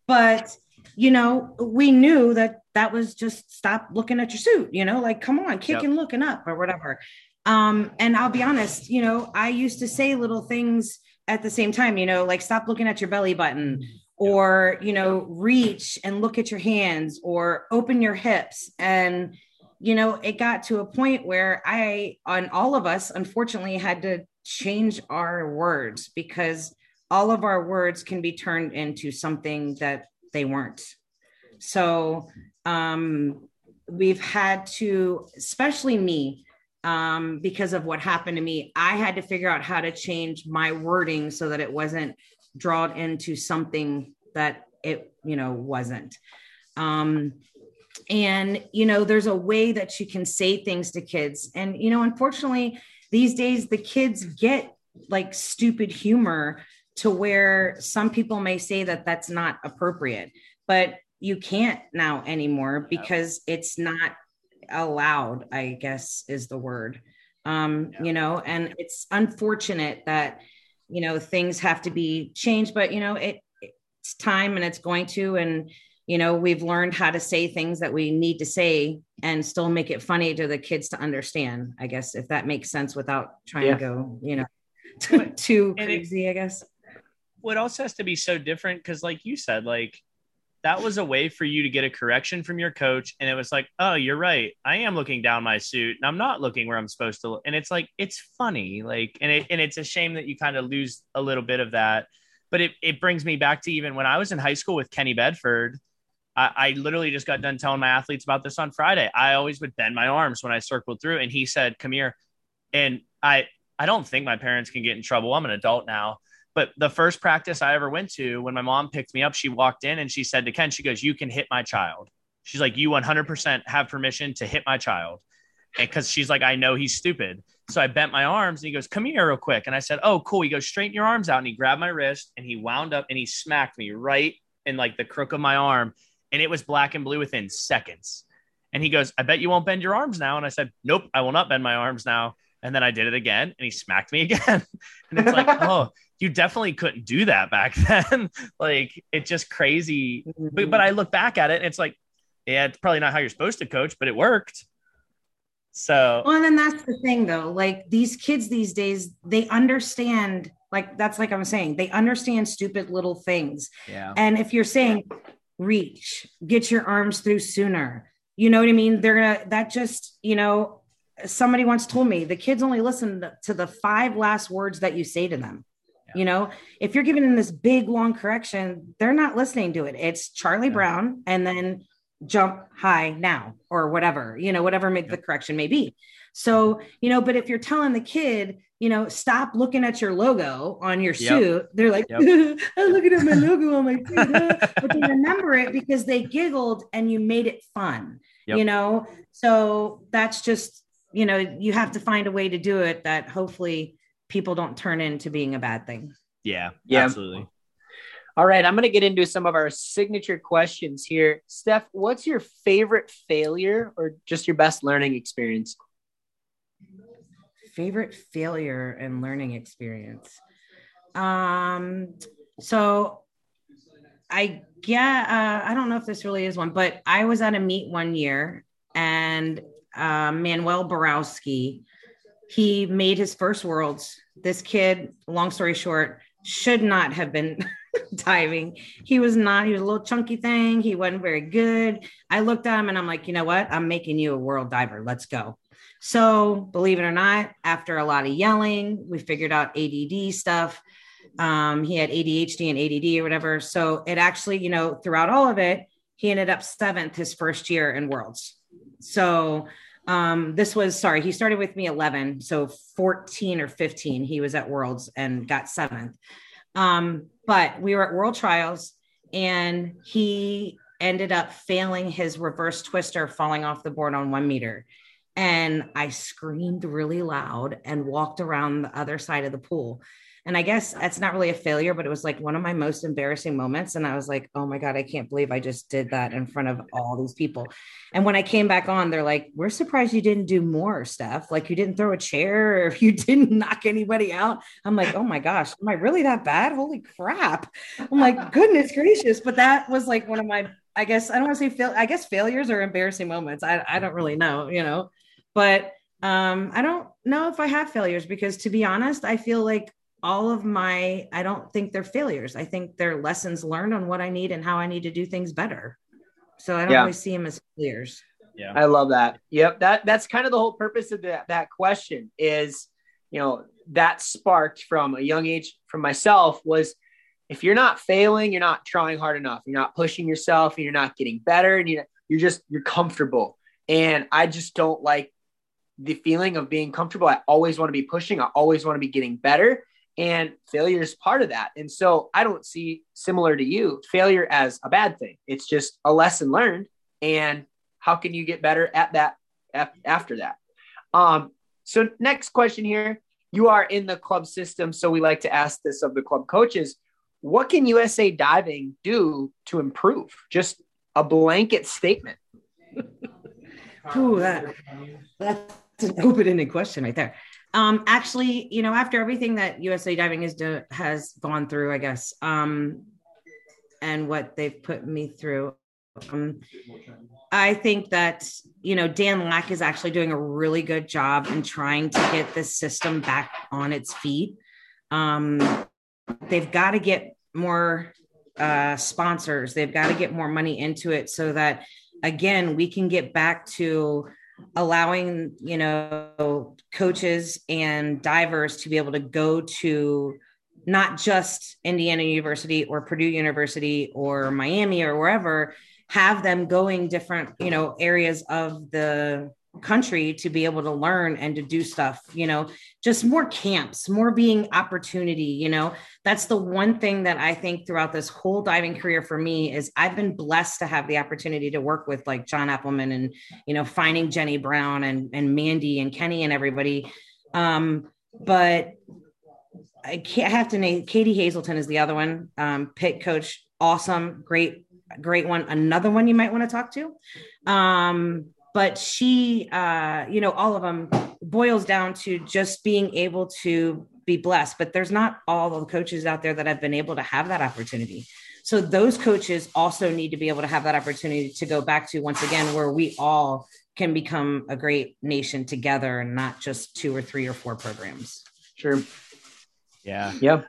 but you know, we knew that that was just stop looking at your suit, you know, like come on, kick Yep. and looking up or whatever. Um, and I'll be honest, you know, I used to say little things at the same time, you know, like stop looking at your belly button or, you know, reach and look at your hands or open your hips. And, you know, it got to a point where I, on all of us, unfortunately, had to change our words because all of our words can be turned into something that they weren't. So, um, we've had to, especially me, um, because of what happened to me, I had to figure out how to change my wording so that it wasn't drawn into something that it, you know, wasn't. Um, and, you know, there's a way that you can say things to kids. And, you know, unfortunately, these days the kids get like stupid humor to where some people may say that that's not appropriate, but you can't now anymore because it's not allowed, I guess is the word. Um, you know, and it's unfortunate that, you know, things have to be changed, but you know, it it's time and it's going to, and you know, we've learned how to say things that we need to say and still make it funny to the kids to understand, I guess, if that makes sense without trying Yeah. to go, you know, too, too And it- crazy, I guess. what else has to be so different because like you said like that was a way for you to get a correction from your coach and it was like oh you're right. I am looking down my suit and i'm not looking where i'm supposed to look. And it's like it's funny like and it and it's a shame that you kind of lose a little bit of that. But it, it brings me back to even when i was in high school with kenny bedford I, I literally just got done telling my athletes about this on friday. I always would bend my arms when i circled through and he said come here. And i i don't think my parents can get in trouble. I'm an adult now but the first practice I ever went to, when my mom picked me up, she walked in and she said to Ken, she goes, You can hit my child. She's like, You 100% have permission to hit my child. And because she's like, I know he's stupid. So I bent my arms and he goes, Come here real quick. And I said, Oh, cool. He goes, Straighten your arms out. And he grabbed my wrist and he wound up and he smacked me right in like the crook of my arm. And it was black and blue within seconds. And he goes, I bet you won't bend your arms now. And I said, Nope, I will not bend my arms now. And then I did it again and he smacked me again. and it's like, oh, you definitely couldn't do that back then. like it's just crazy. But, but I look back at it and it's like, yeah, it's probably not how you're supposed to coach, but it worked. So Well, and then that's the thing though. Like these kids these days, they understand, like that's like I'm saying, they understand stupid little things. yeah, And if you're saying reach, get your arms through sooner, you know what I mean? They're gonna that just, you know, somebody once told me the kids only listen to the five last words that you say to them. You know, if you're giving them this big long correction, they're not listening to it. It's Charlie Yeah. Brown and then jump high now or whatever, you know, whatever may, the correction may be. So, you know, but if you're telling the kid, you know, stop looking at your logo on your Yep. suit, they're like, Yep. I'm looking at my logo on my suit. uh," but they remember it because they giggled and you made it fun, Yep. you know? So that's just, you know, you have to find a way to do it that hopefully people don't turn into being a bad thing. yeah, Yeah. absolutely. All right, I'm going to get into some of our signature questions here. Steph, what's your favorite failure or just your best learning experience? favorite failure and learning experience um so I yeah, uh, I don't know if this really is one, but I was at a meet one year and uh, Manuel Borowski, he made his first worlds. This kid, long story short, should not have been diving. He was not, he was a little chunky thing. He wasn't very good. I looked at him and I'm like, you know what? I'm making you a world diver. Let's go. So, believe it or not, after a lot of yelling, we figured out ADD stuff. Um, he had ADHD and ADD or whatever. So, it actually, you know, throughout all of it, he ended up seventh his first year in worlds. So, um, this was sorry, he started with me 11. So, 14 or 15, he was at worlds and got seventh. Um, but we were at world trials and he ended up failing his reverse twister, falling off the board on one meter. And I screamed really loud and walked around the other side of the pool. And I guess that's not really a failure, but it was like one of my most embarrassing moments. And I was like, oh my God, I can't believe I just did that in front of all these people. And when I came back on, they're like, we're surprised you didn't do more stuff. Like you didn't throw a chair or you didn't knock anybody out. I'm like, oh my gosh, am I really that bad? Holy crap. I'm like, goodness gracious. But that was like one of my, I guess, I don't want to say fail. I guess failures or embarrassing moments. I, I don't really know, you know, but um, I don't know if I have failures because to be honest, I feel like all of my i don't think they're failures i think they're lessons learned on what i need and how i need to do things better so i don't Yeah. always see them as failures Yeah. I love that. Yep. That that's kind of the whole purpose of that that question is, you know, that sparked from a young age from myself was if you're not failing, you're not trying hard enough. You're not pushing yourself and you're not getting better and you you're just you're comfortable. And I just don't like the feeling of being comfortable. I always want to be pushing. I always want to be getting better. And failure is part of that. And so I don't see similar to you failure as a bad thing. It's just a lesson learned. And how can you get better at that after that? Um, so next question here. You are in the club system, so we like to ask this of the club coaches. What can USA Diving do to improve? Just a blanket statement. Ooh, that, that's an open-ended question right there um actually you know after everything that usa diving has do, has gone through i guess um and what they've put me through um i think that you know dan lack is actually doing a really good job in trying to get this system back on its feet. Um they've got to get more uh sponsors. They've got to get more money into it so that again we can get back to allowing you know coaches and divers to be able to go to not just indiana university or purdue university or miami or wherever have them going different you know areas of the country to be able to learn and to do stuff you know just more camps more being opportunity you know. That's the one thing that i think throughout this whole diving career for me is i've been blessed to have the opportunity to work with like john appleman and you know finding jenny brown and and mandy and kenny and everybody. Um but i can't I have to name katie hazelton is the other one. Um Pitt coach awesome great great one. Another one you might want to talk to. Um but she uh you know all of them boils down to just being able to be blessed but there's not all the coaches out there that have been able to have that opportunity so those coaches also need to be able to have that opportunity to go back to once again where we all can become a great nation together and not just two or three or four programs Sure. Yeah. Yep.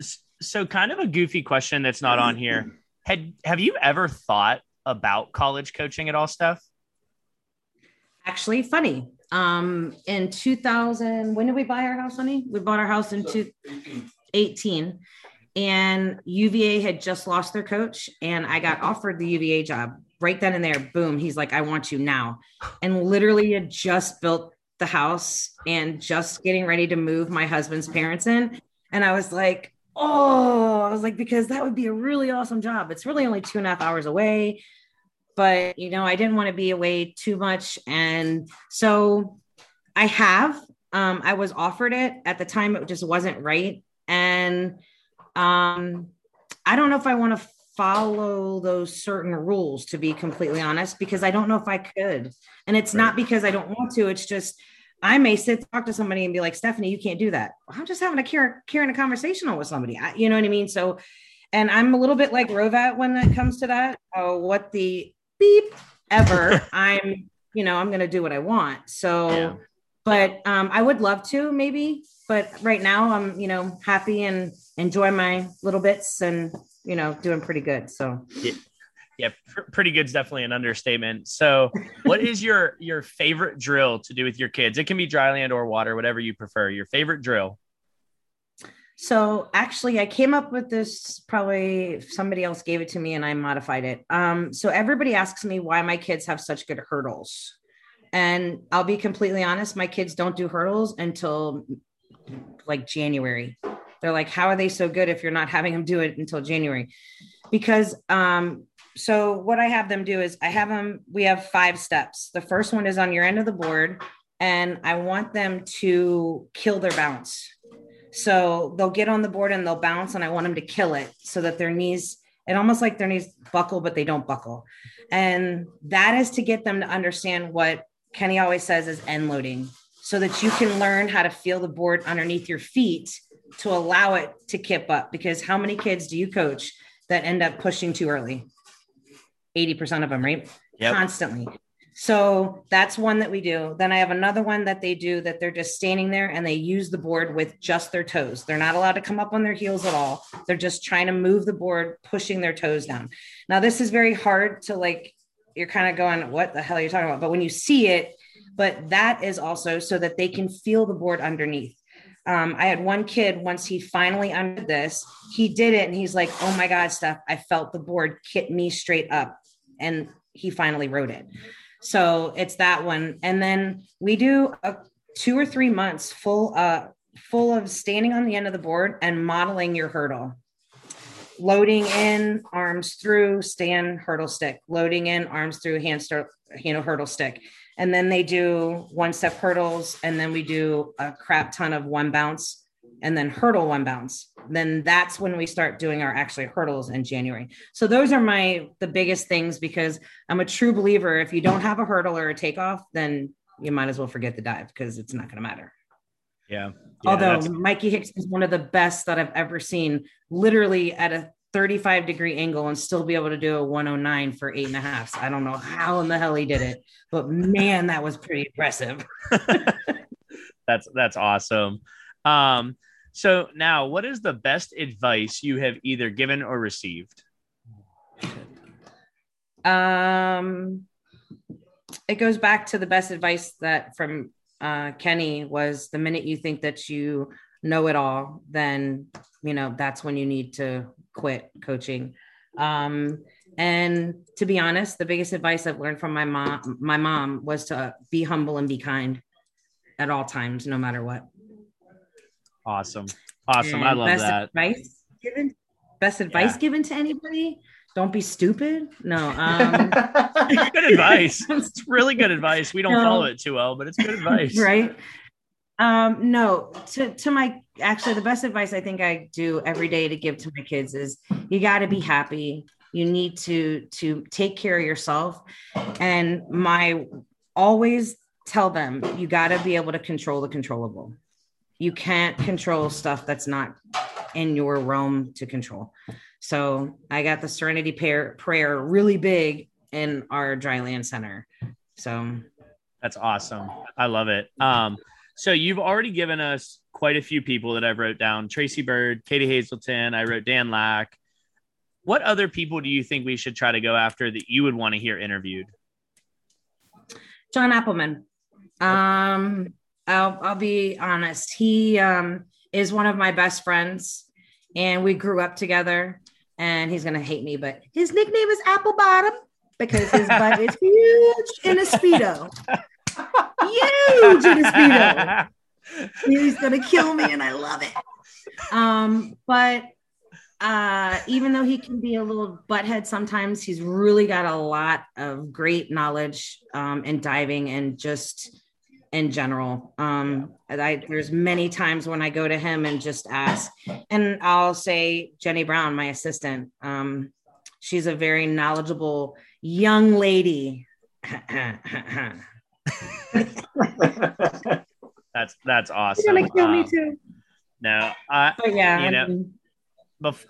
S- So, kind of a goofy question that's not on here. Had have you ever thought about college coaching at all, Steph? Actually funny. Um in 2000 when did we buy our house honey? We bought our house in 2018 and uva had just lost their coach and i got offered the uva job. Right then and there boom he's like i want you now. And literally had just built the house and just getting ready to move my husband's parents in. And i was like oh i was like because that would be a really awesome job. It's really only two and a half hours away but you know i didn't want to be away too much. And so i have um i was offered it. At the time it just wasn't right. And um i don't know if i want to follow those certain rules to be completely honest because i don't know if i could. And it's not because i don't want to. It's just i may sit talk to somebody and be like stephanie you can't do that. I'm just having a care carrying a conversation with somebody. I, you know what i mean? So And I'm a little bit like Hrovat when it comes to that. Oh, what the beep ever. I'm, you know, I'm going to do what I want. So, yeah. but um, I would love to maybe, but right now I'm, you know, happy and enjoy my little bits and, you know, doing pretty good. So, yeah yeah pr- pretty good is definitely an understatement so what is your your favorite drill to do with your kids it can be dry land or water whatever you prefer your favorite drill so actually i came up with this probably somebody else gave it to me and i modified it um, so everybody asks me why my kids have such good hurdles and i'll be completely honest my kids don't do hurdles until like january they're like how are they so good if you're not having them do it until january because um, so what I have them do is I have them, we have five steps. The first one is on your end of the board, and I want them to kill their bounce. So they'll get on the board and they'll bounce, and I want them to kill it so that their knees, and almost like their knees buckle, but they don't buckle. And that is to get them to understand what Kenny always says is end loading, so that you can learn how to feel the board underneath your feet to allow it to kip up. Because how many kids do you coach that end up pushing too early? 80% of them, right? Yep. Constantly. So that's one that we do. Then I have another one that they do that they're just standing there and they use the board with just their toes. They're not allowed to come up on their heels at all. They're just trying to move the board, pushing their toes down. Now, this is very hard to like, you're kind of going, what the hell are you talking about? But when you see it, but that is also so that they can feel the board underneath. Um, I had one kid once he finally under this, he did it and he's like, oh my God, Steph, I felt the board hit me straight up and he finally wrote it. So it's that one. And then we do a two or three months full uh full of standing on the end of the board and modeling your hurdle. Loading in, arms through, stand, hurdle stick. Loading in, arms through, hand start, you know, hurdle stick. And then they do one step hurdles, and then we do a crap ton of one bounce and then hurdle one bounce then that's when we start doing our actually hurdles in january. So those are my the biggest things because i'm a true believer if you don't have a hurdle or a takeoff then you might as well forget the dive because it's not going to matter. Yeah, yeah although mikey hicks is one of the best that i've ever seen literally at a 35 degree angle and still be able to do a 109 for eight and a half. So i don't know how in the hell he did it but man that was pretty impressive. That's that's awesome. Um so now, what is the best advice you have either given or received? Um, it goes back to the best advice that from uh, Kenny was the minute you think that you know it all, then you know that's when you need to quit coaching. Um, and to be honest, the biggest advice I've learned from my mom, my mom, was to be humble and be kind at all times, no matter what. Awesome. Awesome. And I love best that. Advice given, best advice yeah. given to anybody. Don't be stupid. No. Um, good advice. It's really good advice. We don't no. follow it too well, but it's good advice. right. Um, no, to, to my actually the best advice I think I do every day to give to my kids is you got to be happy. You need to to take care of yourself. And my always tell them you got to be able to control the controllable you can't control stuff that's not in your realm to control. So I got the Serenity prayer, prayer really big in our dryland center. So that's awesome. I love it. Um, so you've already given us quite a few people that I've wrote down: Tracy Bird, Katie Hazelton. I wrote Dan Lack. What other people do you think we should try to go after that you would want to hear interviewed? John Appleman. Um, I'll, I'll be honest. He um, is one of my best friends, and we grew up together. And he's gonna hate me, but his nickname is Apple Bottom because his butt is huge in a speedo, huge in a speedo. He's gonna kill me, and I love it. Um, but uh, even though he can be a little butthead sometimes, he's really got a lot of great knowledge um, in diving and just in general. Um, I, there's many times when I go to him and just ask, and I'll say Jenny Brown, my assistant. Um, she's a very knowledgeable young lady. that's that's awesome. You're gonna kill um, me too. No, I, but yeah, you know,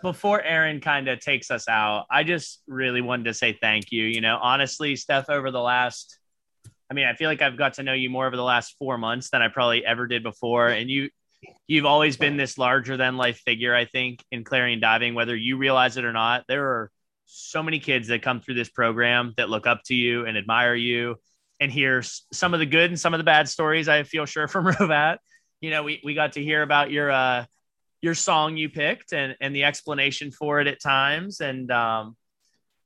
before Aaron kind of takes us out, I just really wanted to say thank you. You know, honestly, Steph, over the last, I mean, I feel like I've got to know you more over the last four months than I probably ever did before. And you, you've always been this larger than life figure, I think, in Clarion diving, whether you realize it or not. There are so many kids that come through this program that look up to you and admire you and hear some of the good and some of the bad stories. I feel sure from Hrovat. You know, we, we got to hear about your, uh, your song you picked and and the explanation for it at times and um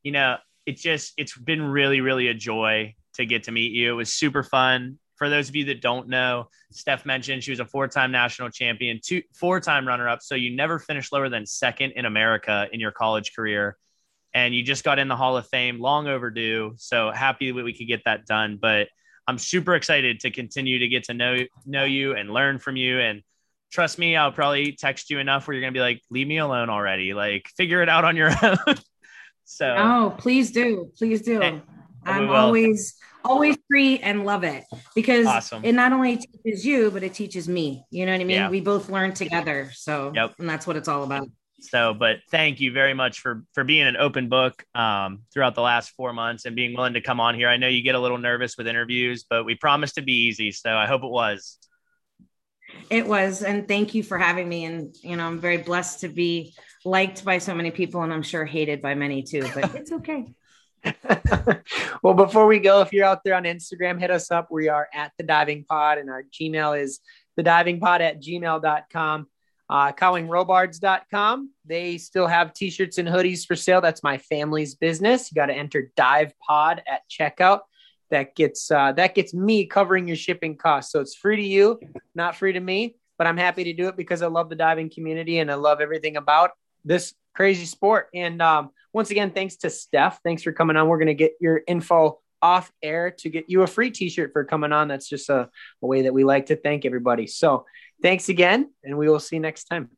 you know it just it's been really really a joy to get to meet you it was super fun for those of you that don't know steph mentioned she was a four-time national champion two four-time runner-up so you never finished lower than second in america in your college career and you just got in the hall of fame long overdue so happy that we could get that done but i'm super excited to continue to get to know know you and learn from you and trust me, I'll probably text you enough where you're gonna be like, leave me alone already. Like figure it out on your own. so oh, please do, please do. Hey, I'm always always free and love it because awesome. it not only teaches you, but it teaches me. You know what I mean? Yeah. We both learn together. So yep. and that's what it's all about. So, but thank you very much for for being an open book um, throughout the last four months and being willing to come on here. I know you get a little nervous with interviews, but we promised to be easy, so I hope it was. It was, and thank you for having me. And you know, I'm very blessed to be liked by so many people, and I'm sure hated by many too. But it's okay. well, before we go, if you're out there on Instagram, hit us up. We are at the diving pod, and our Gmail is the diving pod at gmail.com. Uh, cowlingrobards.com. They still have t shirts and hoodies for sale. That's my family's business. You got to enter dive pod at checkout that gets uh, that gets me covering your shipping costs. So it's free to you, not free to me. But I'm happy to do it because I love the diving community and I love everything about this crazy sport. And um, once again, thanks to Steph. Thanks for coming on. We're gonna get your info off air to get you a free T-shirt for coming on. That's just a, a way that we like to thank everybody. So thanks again, and we will see you next time.